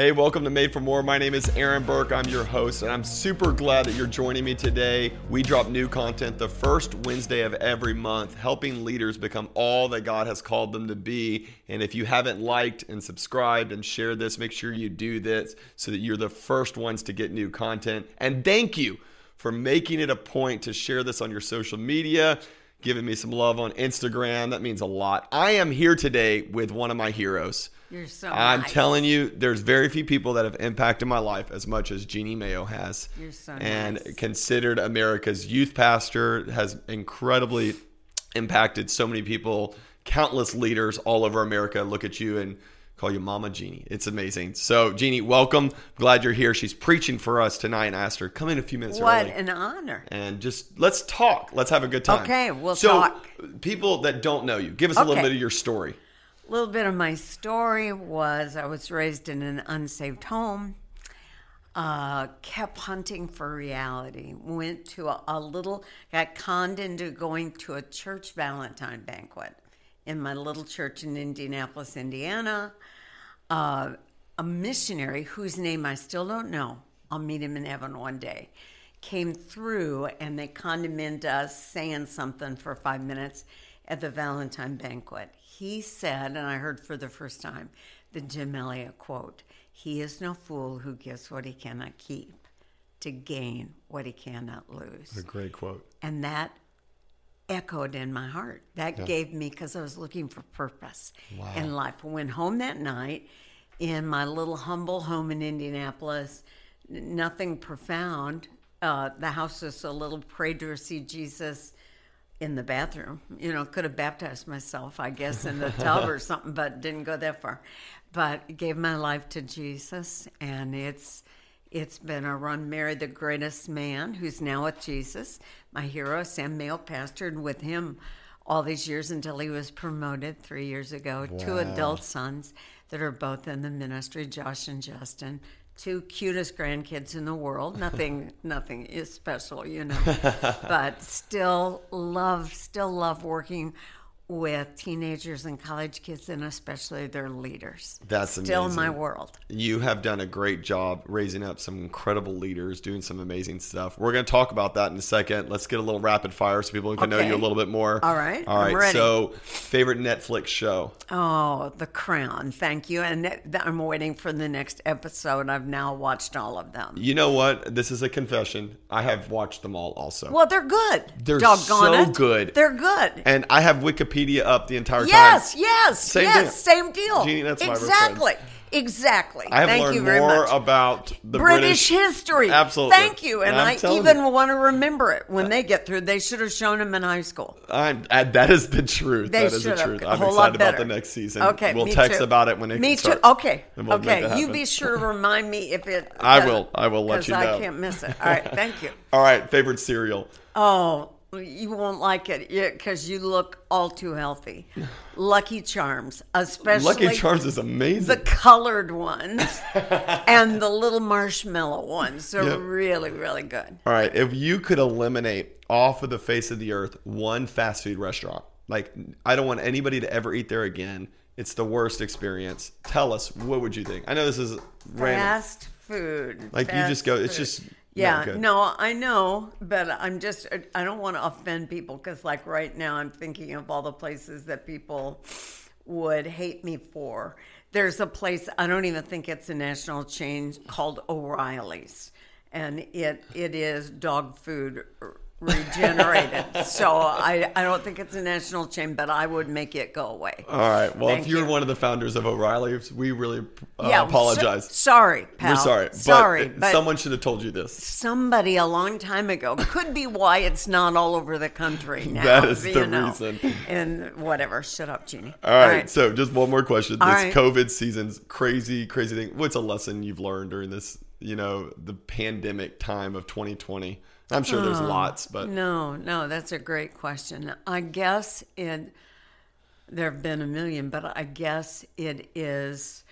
Hey, welcome to Made for More. My name is Aaron Burke. I'm your host, and I'm super glad that you're joining me today. We drop new content the first Wednesday of every month, helping leaders become all that God has called them to be. And if you haven't liked and subscribed and shared this, make sure you do this so that you're the first ones to get new content. And thank you for making it a point to share this on your social media, giving me some love on Instagram. That means a lot. I am here today with one of my heroes. You're so I'm nice. telling you, there's very few people that have impacted my life as much as Jeannie Mayo has. You're so and nice. considered America's youth pastor, has incredibly impacted so many people, countless leaders all over America look at you and call you Mama Jeannie. It's amazing. So, Jeannie, welcome. Glad you're here. She's preaching for us tonight. and I asked her, come in a few minutes What early. an honor. and just let's talk. Let's have a good time. Okay, we'll so, talk. people that don't know you, give us a little bit of your story. A little bit of my story was I was raised in an unsaved home. Uh, kept hunting for reality. Went to a, a little, got conned into going to a church Valentine banquet in my little church in Indianapolis, Indiana. Uh, a missionary whose name I still don't know. I'll meet him in heaven one day. Came through and they into us saying something for five minutes at the Valentine banquet. He said, and I heard for the first time, the Jim Elliot quote He is no fool who gives what he cannot keep to gain what he cannot lose. A great quote. And that echoed in my heart. That gave me, because I was looking for purpose in life. I went home that night in my little humble home in Indianapolis, nothing profound. Uh, the house was a little prayed to receive Jesus in the bathroom. You know, could have baptized myself, I guess, in the tub or something, but didn't go that far. But gave my life to Jesus, and it's it's been a run. Married the greatest man who's now with Jesus, my hero, Sam Mayo, pastored with him all these years until he was promoted three years ago. Two adult sons that are both in the ministry, Josh and Justin. Two cutest grandkids in the world. Nothing, nothing is special, you know. but still love, still love working with teenagers and college kids, and especially their leaders. That's still amazing. my world. You have done a great job raising up some incredible leaders, doing some amazing stuff. We're going to talk about that in a second. Let's get a little rapid fire so people can know you a little bit more. All right. All right. So, favorite Netflix show? Oh, The Crown. Thank you. And I'm waiting for the next episode. I've now watched all of them. You know what? This is a confession. I have watched them all also. Well, they're good. They're Doggone so it. good. They're good. And I have Wikipedia up the entire Yes, time. yes, Same yes, deal. same deal. Jeannie, that's exactly, exactly. I have Thank learned you very more much. about the British, history. Absolutely. Thank you. And, And I even you. want to remember it when they get through. They should have shown them in high school. I'm, uh, that is the truth. They that is the truth. I'm excited about the next season. Okay, we'll text too. about it when it comes. Me too. start. Okay, we'll okay. You be sure to remind me if it. I will. I will let you know. I can't miss it. All right. Thank you. All right, favorite cereal. Oh, you won't like it because you look all too healthy. Lucky Charms, especially Lucky Charms is amazing. the colored ones and the little marshmallow ones. They're Yep. really, really good. All right, if you could eliminate off of the face of the earth one fast food restaurant, like I don't want anybody to ever eat there again. It's the worst experience. Tell us what would you think? I know this is random. Fast food. Like you just go. It's just Yeah, good. no, I know, but I'm just, I don't want to offend people because, like, right now I'm thinking of all the places that people would hate me for. There's a place, I don't even think it's a national chain called O'Reilly's, and it it is dog food regenerated. so I, I don't think it's a national chain, but I would make it go away. All right. Well, Thank if you're you. one of the founders of O'Reilly's, we really uh, yeah, apologize. so- sorry, pal. We're sorry. But sorry, but someone should have told you this. somebody a long time ago. Could be why it's not all over the country now. That is the know. reason. And whatever. Shut up, Jeannie. All right, So, just one more question. This All right. COVID season's crazy, crazy thing. What's a lesson you've learned during this, you know, the pandemic time of 2020? I'm sure there's lots, but No, no, that's a great question. I guess it. There have been a million, but I guess it is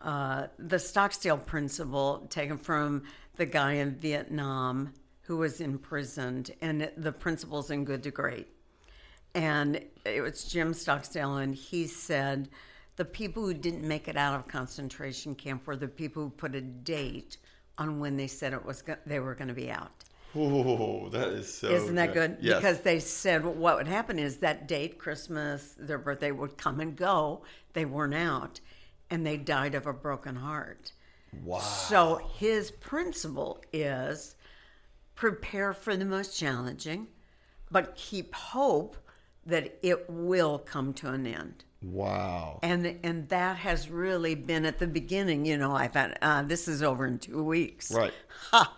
uh, the Stockstill principle taken from the guy in Vietnam who was imprisoned, and the principles in Good to Great. And it was Jim Stockstill, and he said The people who didn't make it out of concentration camp were the people who put a date on when they said it was go- they were going to be out. Oh, that is so. Isn't that good? Yes. Because they said what would happen is that date, Christmas, their birthday would come and go. They weren't out, and they died of a broken heart. wow. So his principle is prepare for the most challenging, but keep hope that it will come to an end. Wow. And and that has really been at the beginning. You know, I thought uh, this is over in two weeks. Right. Ha!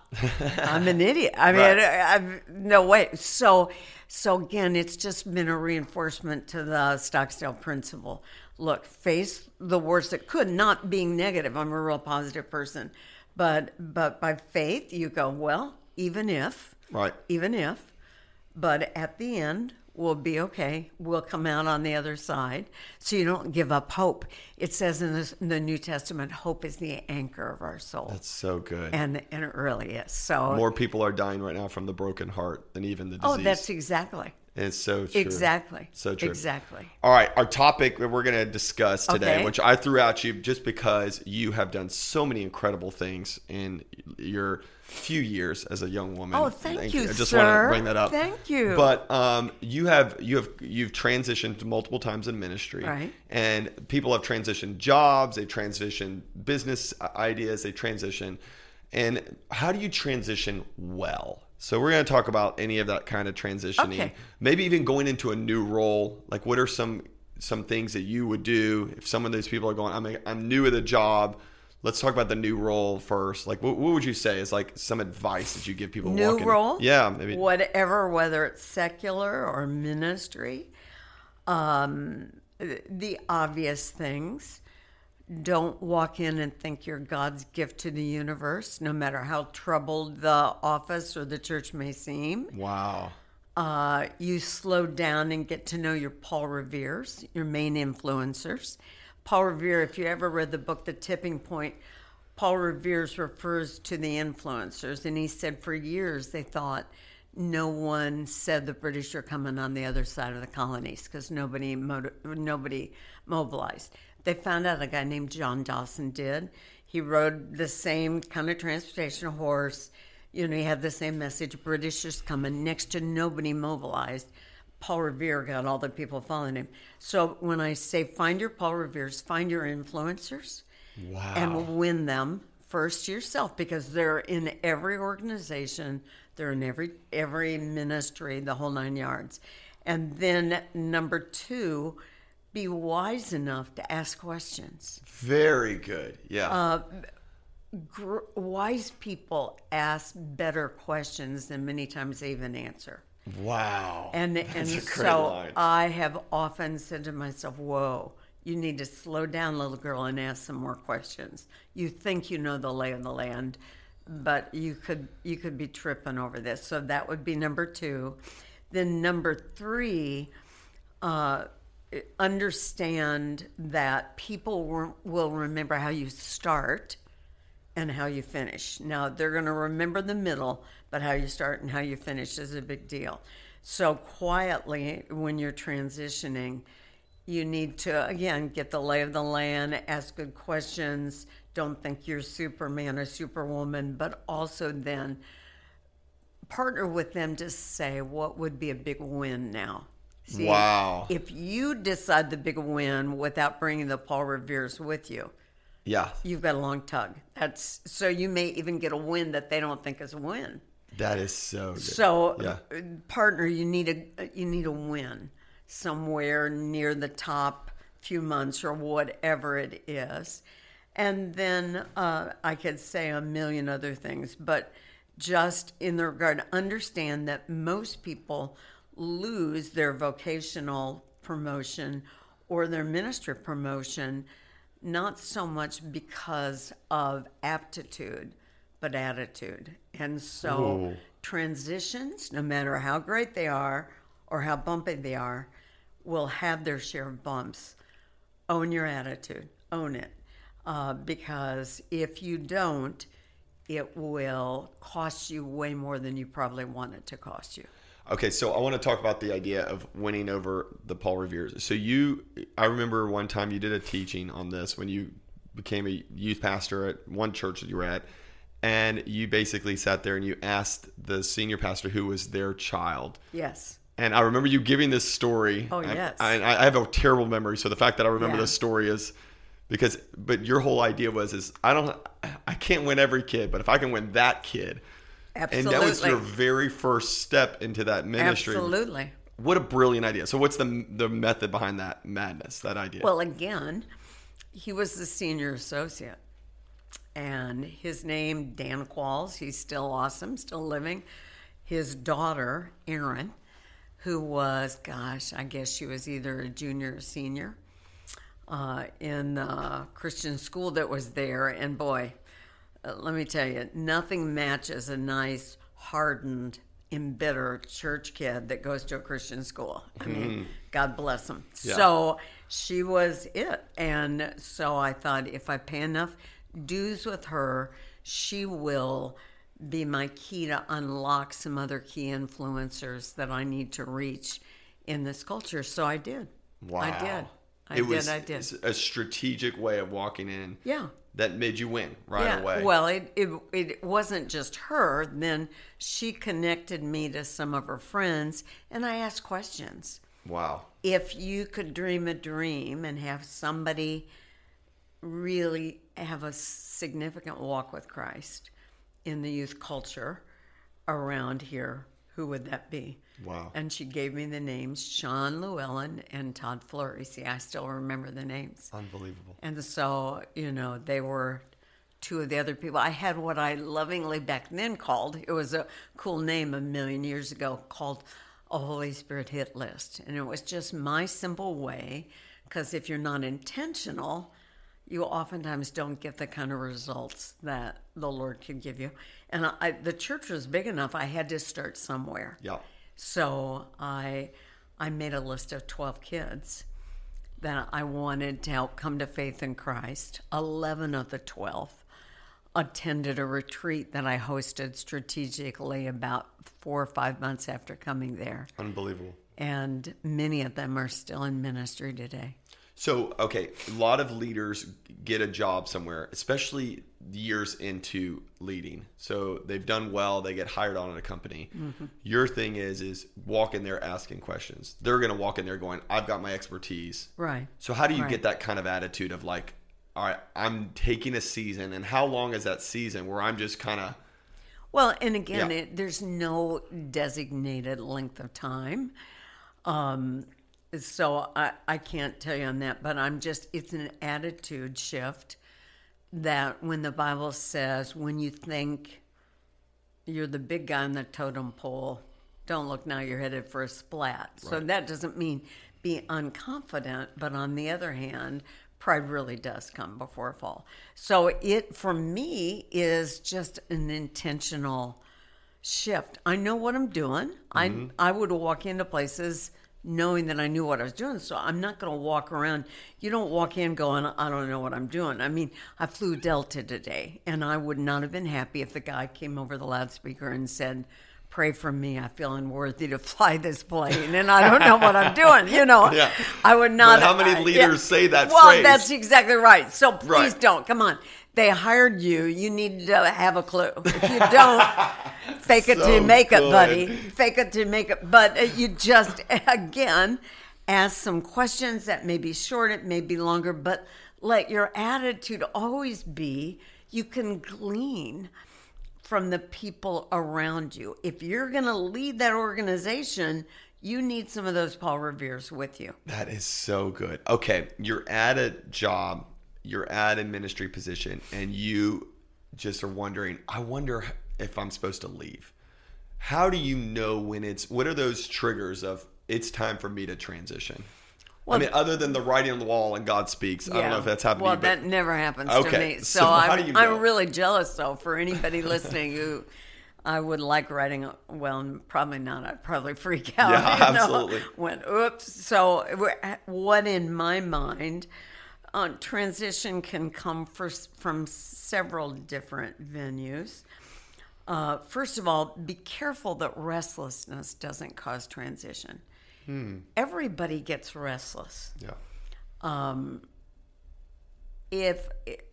I'm an idiot. I mean, Right. I, I've, no way. So, so again, it's just been a reinforcement to the Stockdale principle. Look, face the worst that could, not being negative. I'm a real positive person, but but by faith, you go well. Even if, Right. even if, but at the end, we'll be okay. We'll come out on the other side. So you don't give up hope. It says in the, in the New Testament, hope is the anchor of our soul. That's so good. and and it really is. So More people are dying right now from the broken heart than even the disease. oh, that's exactly it's so true. exactly So true. exactly. All right, our topic that we're going to discuss today, Okay. which I threw at you just because you have done so many incredible things in your few years as a young woman. Oh, thank you, I just want to bring that up. Thank you. But um, you have you have you've transitioned multiple times in ministry, Right. And people have transitioned jobs, they transitioned business ideas, they transition. And how do you transition well? So we're going to talk about any of that kind of transitioning. Okay. Maybe even going into a new role. Like, what are some some things that you would do if some of those people are going? I'm I'm new at the job. Let's talk about the new role first. Like, what, what would you say is like some advice that you give people? New walking- role, Yeah, maybe. whatever, whether it's secular or ministry. Um, the obvious things. Don't walk in and think you're God's gift to the universe, no matter how troubled the office or the church may seem. Wow. uh, you slow down and get to know your Paul Revere's, your main influencers. Paul Revere, if you ever read the book The Tipping Point, Paul Revere refers to the influencers, and he said for years they thought no one said the British are coming on the other side of the colonies because nobody nobody mobilized. They found out a guy named John Dawson did. He rode the same kind of transportation horse. You know, he had the same message British is coming. Next to nobody mobilized. Paul Revere got all the people following him. So when I say find your Paul Reveres, find your influencers Wow. and win them first yourself because they're in every organization, they're in every every ministry, the whole nine yards. And then number two, be wise enough to ask questions. Very good. Yeah. Uh, Gr- wise people ask better questions than many times they even answer. Wow. And and so line. I have often said to myself, "Whoa, you need to slow down, little girl, and ask some more questions. You think you know the lay of the land, but you could you could be tripping over this." So that would be number two. Then number three, uh, understand that people will remember how you start and how you finish. Now, they're going to remember the middle, but how you start and how you finish is a big deal. So, quietly, when you're transitioning, you need to, again, get the lay of the land, ask good questions. Don't think you're Superman or Superwoman, but also then partner with them to say what would be a big win now. See, Wow. If you decide the big win without bringing the Paul Revere's with you, yeah. you've got a long tug. That's so you may even get a win that they don't think is a win. That is so good. So, yeah. partner, you need a you need a win somewhere near the top few months or whatever it is, and then uh, I could say a million other things, but just in the regard, understand that most people lose their vocational promotion or their ministry promotion not so much because of aptitude, but attitude. And so Ooh. transitions, no matter how great they are or how bumpy they are, will have their share of bumps. Own your attitude, own it. Uh, because if you don't, it will cost you way more than you probably want it to cost you. Okay, so I want to talk about the idea of winning over the Paul Revere's. So you, I remember one time you did a teaching on this when you became a youth pastor at one church that you were at, and you basically sat there and you asked the senior pastor who was their child. Yes. And I remember you giving this story. Oh yes. I, I, I have a terrible memory, so the fact that I remember Yeah. this story is because. But your whole idea was is I don't, I can't win every kid, but if I can win that kid, Absolutely. and that was your very first step into that ministry. Absolutely. What a brilliant idea! So, what's the the method behind that madness? That idea? Well, again, he was the senior associate. And his name, Dan Qualls, he's still awesome, still living. His daughter, Erin, who was, gosh, I guess she was either a junior or senior uh, in the Christian school that was there. And boy, uh, let me tell you, nothing matches a nice, hardened, embittered church kid that goes to a Christian school. I mean, God bless them. Yeah. So she was it. And so I thought if I pay enough dues with her, she will be my key to unlock some other key influencers that I need to reach in this culture. So I did. Wow. I did. I it did. was I did. a strategic way of walking in. Yeah. That made you win right yeah. away. Well, it, it it wasn't just her. Then she connected me to some of her friends, and I asked questions. wow. If you could dream a dream and have somebody really have a significant walk with Christ in the youth culture around here, who would that be? Wow. And she gave me the names Sean Llewellyn and Todd Flurry. See, I still remember the names. Unbelievable. And so, you know, they were two of the other people. I had what I lovingly back then called, it was a cool name a million years ago, called a Holy Spirit hit list. And it was just my simple way, because if you're not intentional, you oftentimes don't get the kind of results that the Lord can give you. And I, the church was big enough, I had to start somewhere. Yeah. So I I made a list of 12 kids that I wanted to help come to faith in Christ. 11 of the 12 attended a retreat that I hosted strategically about 4 or 5 months after coming there. Unbelievable. And many of them are still in ministry today. So, okay, a lot of leaders get a job somewhere, especially years into leading. So they've done well, they get hired on a company. Mm-hmm. Your thing is is walk in there asking questions. They're going to walk in there going, "I've got my expertise." Right. So how do you Right. get that kind of attitude of like, "All right, I'm taking a season, and how long is that season where I'm just kind of Well, and again, Yeah. it, there's no designated length of time. Um, so I, I can't tell you on that, but I'm just, it's an attitude shift that when the Bible says, when you think you're the big guy on the totem pole, don't look now, you're headed for a splat. So that doesn't mean be unconfident, but on the other hand, pride really does come before a fall. So it, for me, is just an intentional shift. I know what I'm doing. I mm-hmm. I would walk into places knowing that I knew what I was doing. So I'm not going to walk around. You don't walk in going, I don't know what I'm doing. I mean, I flew Delta today, and I would not have been happy if the guy came over the loudspeaker and said. Pray for me. I feel unworthy to fly this plane, and I don't know what I'm doing. You know, Yeah. I would not. But how many I- leaders say that Well, phrase? that's exactly right. So please Right. don't. Come on. They hired you. You need to have a clue. If you don't, fake it So till you make it, buddy. Fake it till you make it. But uh, you just, again, ask some questions that may be short, it may be longer, but let your attitude always be you can glean from the people around you. If you're going to lead that organization, you need some of those Paul Revere's with you. That is so good. Okay, you're at a job, you're at a ministry position, and you just are wondering, I wonder if I'm supposed to leave. How do you know when it's, what are those triggers of it's time for me to transition? Well, I mean, other than the writing on the wall and God speaks, I don't know if that's happened Well, to you, that never happens Okay, to me. so So, I'm, you know? I'm really jealous, though, for anybody listening who I would like writing. Well, probably not. I'd probably freak out. Yeah, you know, absolutely. When oops. So, what in my mind, uh, transition can come for, from several different venues. Uh, first of all, be careful that restlessness doesn't cause transition. Everybody gets restless. Yeah. Um, if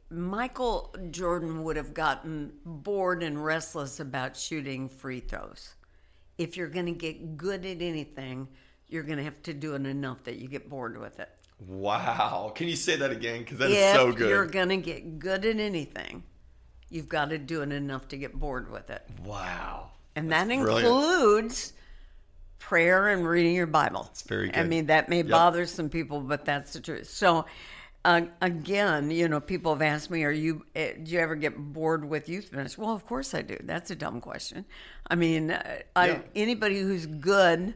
Michael Jordan would have gotten bored and restless about shooting free throws, if you're going to get good at anything, you're going to have to do it enough that you get bored with it. Wow. Can you say that again? Because that is if so good. you're going to get good at anything, you've got to do it enough to get bored with it. Wow. And that brilliant. includes prayer and reading your Bible. It's very I mean, that may Yep. bother some people, but that's the truth. So, uh, again, you know, people have asked me, "Are you? Uh, do you ever get bored with youth ministry?" Well, of course I do. That's a dumb question. I mean, uh, I, anybody who's good,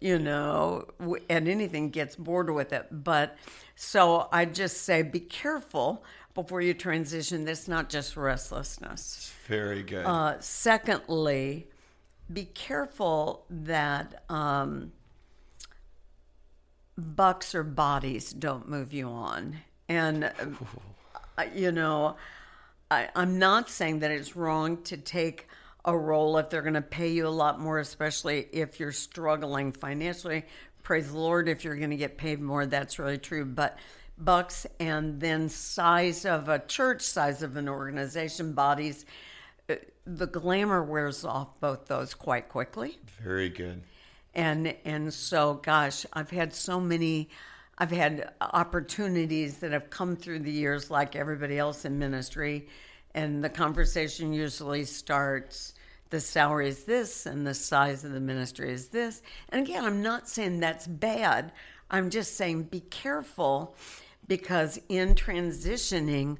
you know, and anything gets bored with it. But so I just say, be careful before you transition. That's not just restlessness. Very good. Uh, secondly, be careful that um, bucks or bodies don't move you on. And, uh, you know, I, I'm not saying that it's wrong to take a role if they're going to pay you a lot more, especially if you're struggling financially. Praise the Lord if you're going to get paid more. That's really true. But bucks and then size of a church, size of an organization, bodies, uh, the glamour wears off both those quite quickly Very good. and and so gosh i've had so many i've had opportunities that have come through the years like everybody else in ministry and the conversation usually starts the salary is this and the size of the ministry is this. And again i'm not saying that's bad. I'm just saying be careful because in transitioning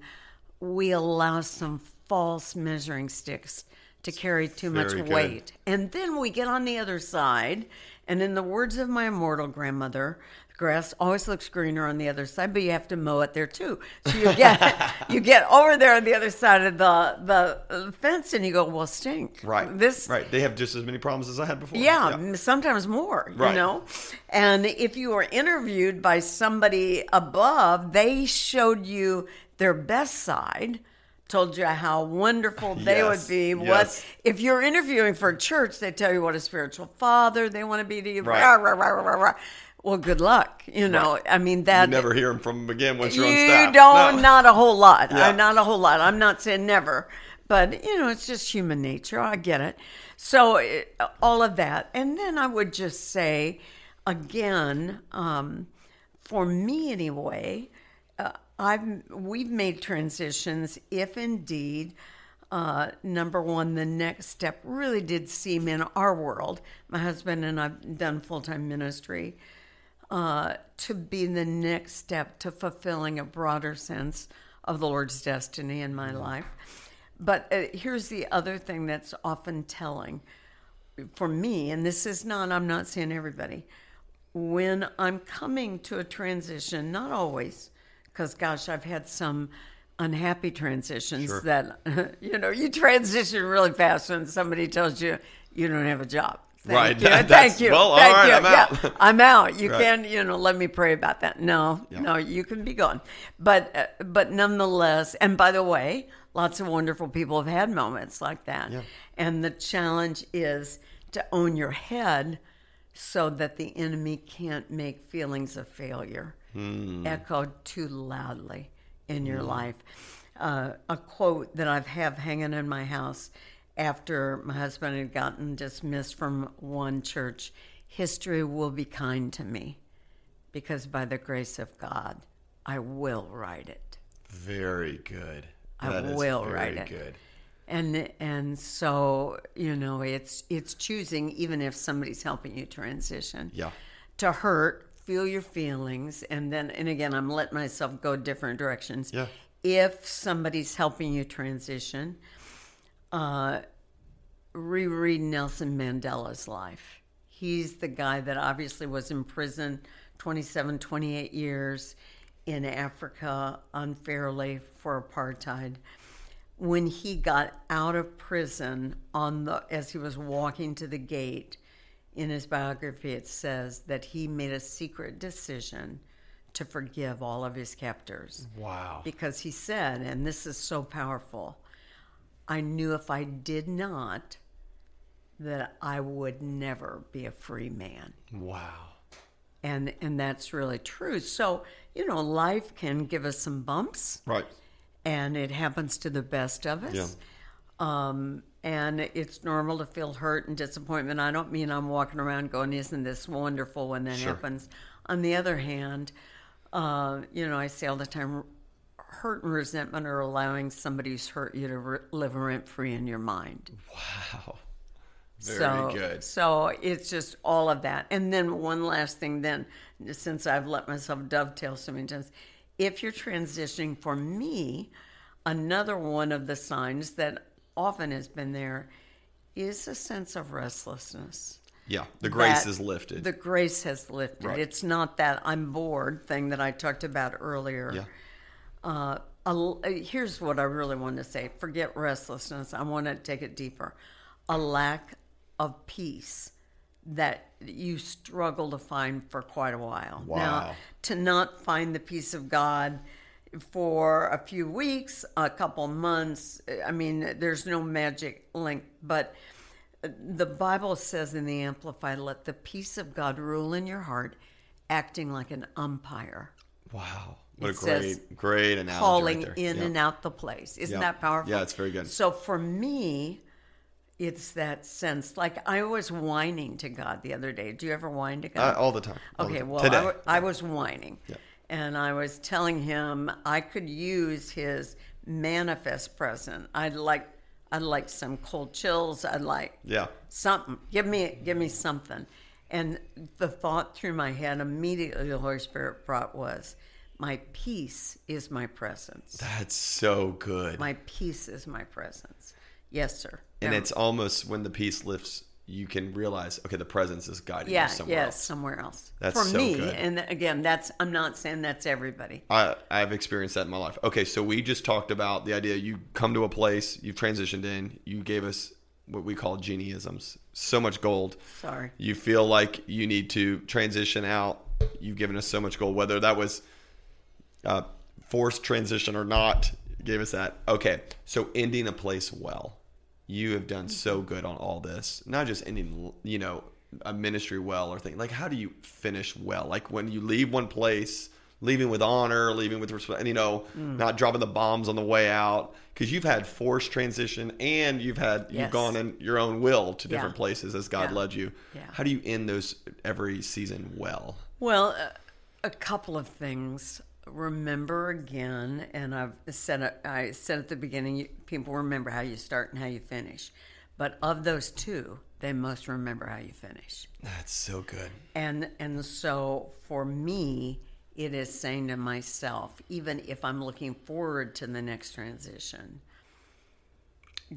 we allow some false measuring sticks to carry too much good. weight. And then we get on the other side, and in the words of my immortal grandmother, the grass always looks greener on the other side, but you have to mow it there too. So you get you get over there on the other side of the the fence, and you go, "Well, stink." Right. This Right. They have just as many problems as I had before. yeah, sometimes more, Right. you know. And if you were interviewed by somebody above, they showed you their best side, told you how wonderful they Yes, would be. yes. What if you're interviewing for a church, they tell you what a spiritual father they want to be to you. Right. Rah, rah, rah. Well, good luck. You know, I mean You that never hear them from them again once you're on you don't No. not a whole lot Yeah. Uh, not a whole lot i'm not saying never but you know it's just human nature i get it so it, all of that and then i would just say again um, for me anyway uh, i've we've made transitions if indeed uh, number one, the next step really did seem in our world. My husband and I've done full time ministry uh, to be the next step to fulfilling a broader sense of the Lord's destiny in my life. But uh, here's the other thing that's often telling for me, and this is not, I'm not saying everybody, when I'm coming to a transition, not always, because gosh, I've had some unhappy transitions Sure. that, you know, you transition really fast when somebody tells you you don't have a job. Thank Right, You. that- Thank you. well, all Thank right, you. I'm out. Yeah, I'm out. You Right. can, you know, let me pray about that. No, Yeah. no, you can be gone. But, uh, but nonetheless, and by the way, lots of wonderful people have had moments like that. Yeah. And the challenge is to own your head so that the enemy can't make feelings of failure echo too loudly in your life. Uh, a quote that I've have hanging in my house after my husband had gotten dismissed from one church history will be kind to me because by the grace of God, I will write it. Very good. I That is will very write it. good. And and so you know it's it's choosing even if somebody's helping you transition. Yeah. To hurt, feel your feelings, and then and again I'm letting myself go different directions. Yeah. If somebody's helping you transition, uh, reread Nelson Mandela's life. He's the guy that obviously was in prison 27, 28 years in Africa unfairly for apartheid. When he got out of prison on the as he was walking to the gate, in his biography it says that he made a secret decision to forgive all of his captors Wow. because he said, and this is so powerful I knew if I did not, that I would never be a free man. Wow. And and that's really true. So, you know, life can give us some bumps Right. and it happens to the best of us. Yeah. Um, and it's normal to feel hurt and disappointment. I don't mean I'm walking around going, "Isn't this wonderful?" when that Sure. happens. On the other hand, uh, you know, I say all the time, hurt and resentment are allowing somebody who's hurt you to re- live rent free in your mind. Wow. Very so, good. So it's just all of that. And then one last thing, then, since I've let myself dovetail so many times, if you're transitioning, for me, another one of the signs that often has been there is a sense of restlessness. Yeah. The grace is lifted. The grace has lifted. Right. It's not that I'm bored thing that I talked about earlier. yeah. Uh, a uh, here's what I really want to say. Forget restlessness. I want to take it deeper. A lack of peace that you struggle to find for quite a while. Wow. Now, to not find the peace of God for a few weeks, a couple months, I mean, there's no magic link, but the Bible says in the Amplified, let the peace of God rule in your heart, acting like an umpire Wow. What It a great, great analogy. calling right in Yeah. and out the place. Isn't Yeah. that powerful? Yeah, it's very good. So for me, it's that sense. Like I was whining to God the other day. Do you ever whine to Uh, God? all the time. all the okay, time. well, Today. I, wa- I was whining. And I was telling him I could use his manifest present. I'd like I'd like some cold chills. I'd like yeah. something. Give me give me something. And the thought through my head immediately the Holy Spirit brought was, My peace is my presence. That's so good. My peace is my presence. Yes, sir. and Um, it's almost when the peace lifts, you can realize, okay, the presence is guiding yeah, you somewhere yes, else. somewhere else. That's For so me, good. and again, that's I'm not saying that's everybody. I, I've experienced that in my life. Okay, so we just talked about the idea you come to a place, you've transitioned in, you gave us what we call Jeannie-isms. So much gold. Sorry. You feel like you need to transition out. You've given us so much gold, whether that was uh, forced transition or not. Gave us that. Okay, so ending a place well. You have done so good on all this. Not just ending, you know, a ministry well or thing. Like, how do you finish well? Like when you leave one place, leaving with honor, leaving with respect, and you know, Mm. not dropping the bombs on the way out. Because you've had forced transition and you've had you've gone in your own will to different Yeah. places as God Yeah. led you. Yeah. How do you end those every season well? Well, uh, a couple of things. Remember again, and I've said it, I said at the beginning, people remember how you start and how you finish. But of those two, they must remember how you finish. That's so good. And and so for me, it is saying to myself, even if I'm looking forward to the next transition,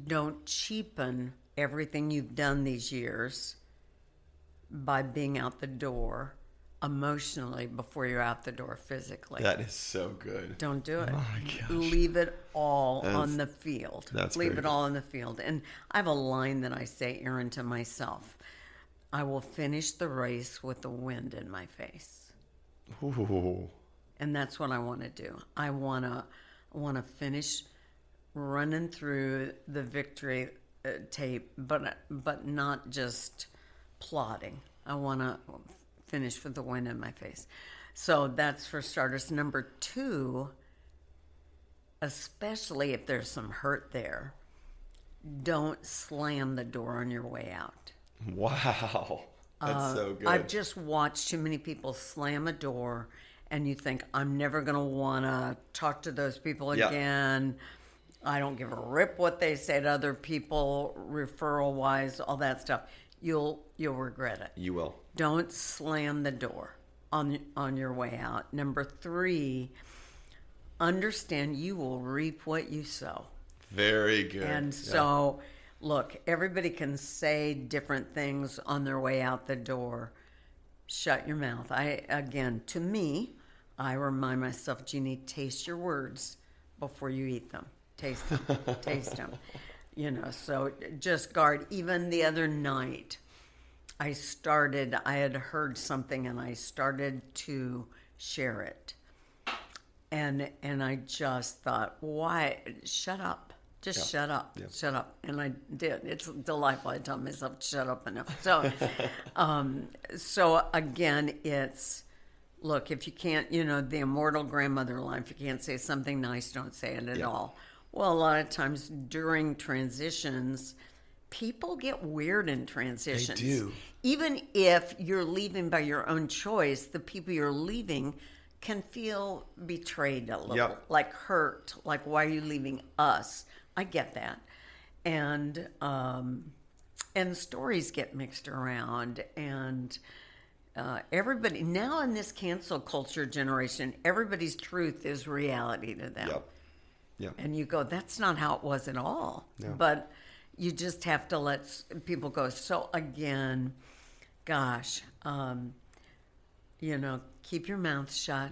don't cheapen everything you've done these years by being out the door emotionally before you're out the door physically. That is so good. Don't do it. my gosh. Leave it all That's- on the field. that's Leave it good. all on the field. And I have a line that I say, Aaron, to myself I will finish the race with the wind in my face. Ooh. And that's what I want to do. I want to want to finish running through the victory uh, tape, but but not just plodding. I want to finish with the wind in my face. So that's for starters. Number two, especially if there's some hurt there, don't slam the door on your way out. Wow. That's so good. Uh, I've just watched too many people slam a door, and you think, I'm never going to want to talk to those people Yeah. again. I don't give a rip what they say to other people, referral wise, all that stuff. You'll you'll regret it. you will. Don't slam the door on on your way out. Number three, understand you will reap what you sow. Very good. And Yeah. so, look, everybody can say different things on their way out the door. Shut your mouth. I again, to me, I remind myself, Jeannie, taste your words before you eat them. Taste them. taste them. You know, so just guard. Even the other night, I started. I had heard something, and I started to share it and and I just thought, why? Shut up, Just yeah. shut up, yeah. shut up, and I did. It's delightful. I tell myself, to "Shut up enough." So, um, so again, it's look if you can't, you know, the immortal grandmother line. If you can't say something nice, don't say it at yeah. all. Well, a lot of times during transitions, people get weird in transitions. They do. Even if you're leaving by your own choice, the people you're leaving can feel betrayed a little, yep. like hurt, like why are you leaving us? I get that, and um, and stories get mixed around, and uh, everybody now in this cancel culture generation, everybody's truth is reality to them. Yep. Yep. And you go, that's not how it was at all. Yeah. But you just have to let people go. So again, gosh, um, you know, keep your mouth shut,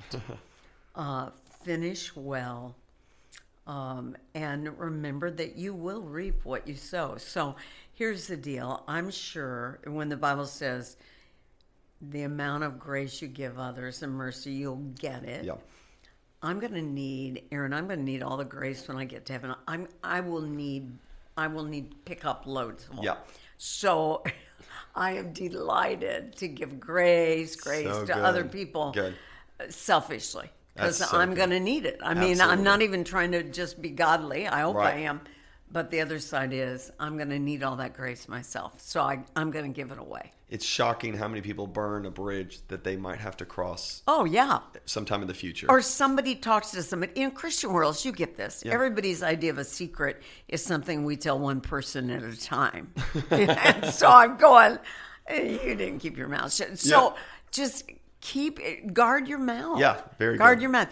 uh, finish well, um, and remember that you will reap what you sow. So here's the deal I'm sure when the Bible says, the amount of grace you give others and mercy, you'll get it. Yep. I'm going to need Aaron. I'm going to need all the grace when I get to heaven. I'm. I will need. I will need pick up loads. Yeah. So I am delighted to give grace, grace so to good. other people good. selfishly because so I'm going to need it. I Absolutely. mean, I'm not even trying to just be godly. I hope right. I am. But the other side is I'm going to need all that grace myself. So I, I'm going to give it away. It's shocking how many people burn a bridge that they might have to cross. Oh, yeah. Sometime in the future. Or somebody talks to somebody. In Christian worlds, you get this. Yeah. Everybody's idea of a secret is something we tell one person at a time. and so I'm going, you didn't keep your mouth shut. So yeah. just keep, it, guard your mouth. Yeah, very Guard good. your mouth.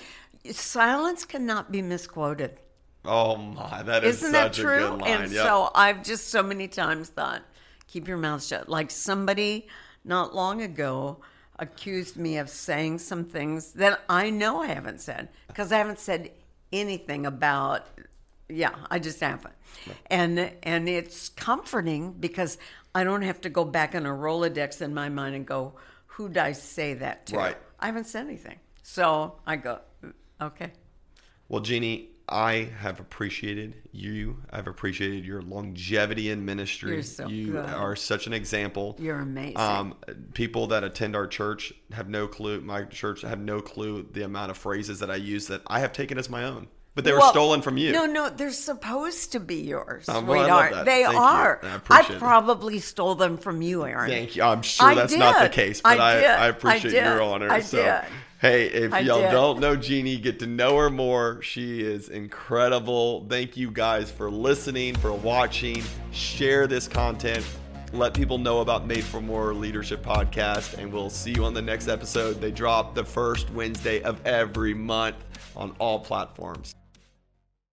Silence cannot be misquoted. Oh my, that is Isn't that true? And yep. so I've just so many times thought, keep your mouth shut. Like somebody not long ago accused me of saying some things that I know I haven't said because I haven't said anything about yeah, I just haven't. And and it's comforting because I don't have to go back on a Rolodex in my mind and go, who did I say that to? Right. I haven't said anything. So I go, mm, okay. Well, Jeannie, I have appreciated you. I've appreciated your longevity in ministry. You're so you good. are such an example. You're amazing. Um, people that attend our church have no clue. My church have no clue the amount of phrases that I use that I have taken as my own. But they were well, stolen from you. No, no, they're supposed to be yours, um, sweetheart. They Thank are. I, I, probably stole them from you, Aaron. Thank you. I'm sure that's not the case, but I, I, I appreciate your honor. I so. did. Hey, if I y'all did. don't know Jeannie, get to know her more. She is incredible. Thank you guys for listening, for watching. Share this content. Let people know about Made for More Leadership Podcast, and we'll see you on the next episode. They drop the first Wednesday of every month on all platforms.